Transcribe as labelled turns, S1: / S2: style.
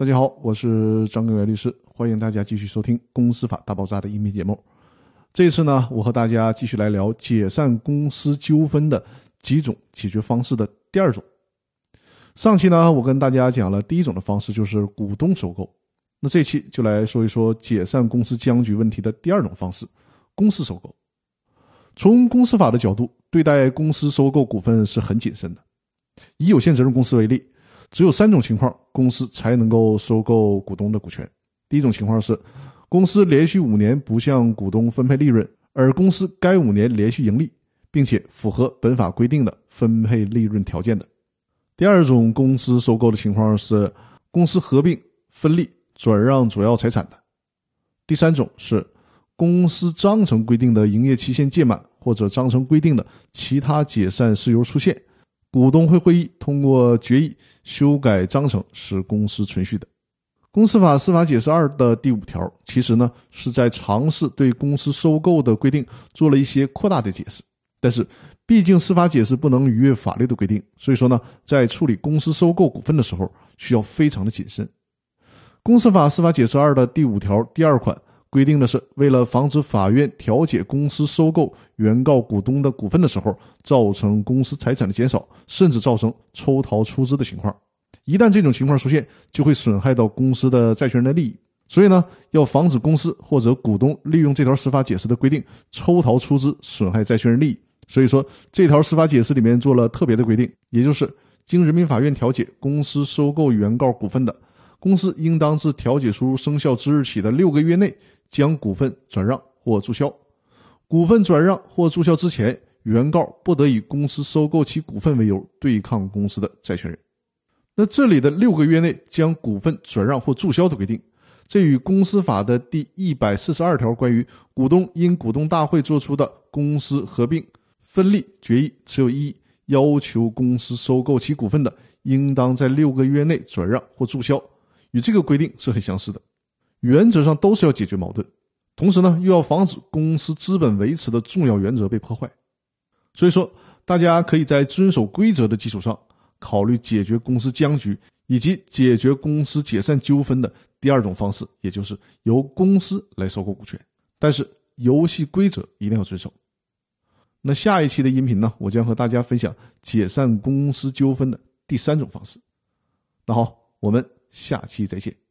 S1: 大家好，我是张根源律师，欢迎大家继续收听《公司法大爆炸》的音频节目。这次呢，我和大家继续来聊解散公司纠纷的几种解决方式的第二种。上期呢，我跟大家讲了第一种的方式，就是股东收购。那这期就来说一说解散公司僵局问题的第二种方式——公司收购。从公司法的角度，对待公司收购股份是很谨慎的。以有限责任公司为例。只有三种情况，公司才能够收购股东的股权。第一种情况是，公司连续五年不向股东分配利润，而公司该五年连续盈利，并且符合本法规定的分配利润条件的。第二种公司收购的情况是，公司合并、分立、转让主要财产的。第三种是，公司章程规定的营业期限届满，或者章程规定的其他解散事由出现。股东会会议通过决议修改章程，使公司存续的。公司法司法解释二的第五条，其实呢是在尝试对公司收购的规定做了一些扩大的解释。但是，毕竟司法解释不能逾越法律的规定，所以说呢，在处理公司收购股份的时候，需要非常的谨慎。公司法司法解释二的第五条第二款。规定的是，为了防止法院调解公司收购原告股东的股份的时候，造成公司财产的减少，甚至造成抽逃出资的情况。一旦这种情况出现，就会损害到公司的债权人的利益。所以呢，要防止公司或者股东利用这条司法解释的规定抽逃出资，损害债权人利益。所以说，这条司法解释里面做了特别的规定，也就是经人民法院调解公司收购原告股份的公司，应当自调解书生效之日起的六个月内。将股份转让或注销，股份转让或注销之前，原告不得以公司收购其股份为由对抗公司的债权人。那这里的六个月内将股份转让或注销的规定，这与公司法的第一百四十二条关于股东因股东大会作出的公司合并、分立决议持有异议，要求公司收购其股份的，应当在六个月内转让或注销，与这个规定是很相似的。原则上都是要解决矛盾，同时呢又要防止公司资本维持的重要原则被破坏，所以说大家可以在遵守规则的基础上，考虑解决公司僵局以及解决公司解散纠纷的第二种方式，也就是由公司来收购股权，但是游戏规则一定要遵守。那下一期的音频呢，我将和大家分享解散公司纠纷的第三种方式。那好，我们下期再见。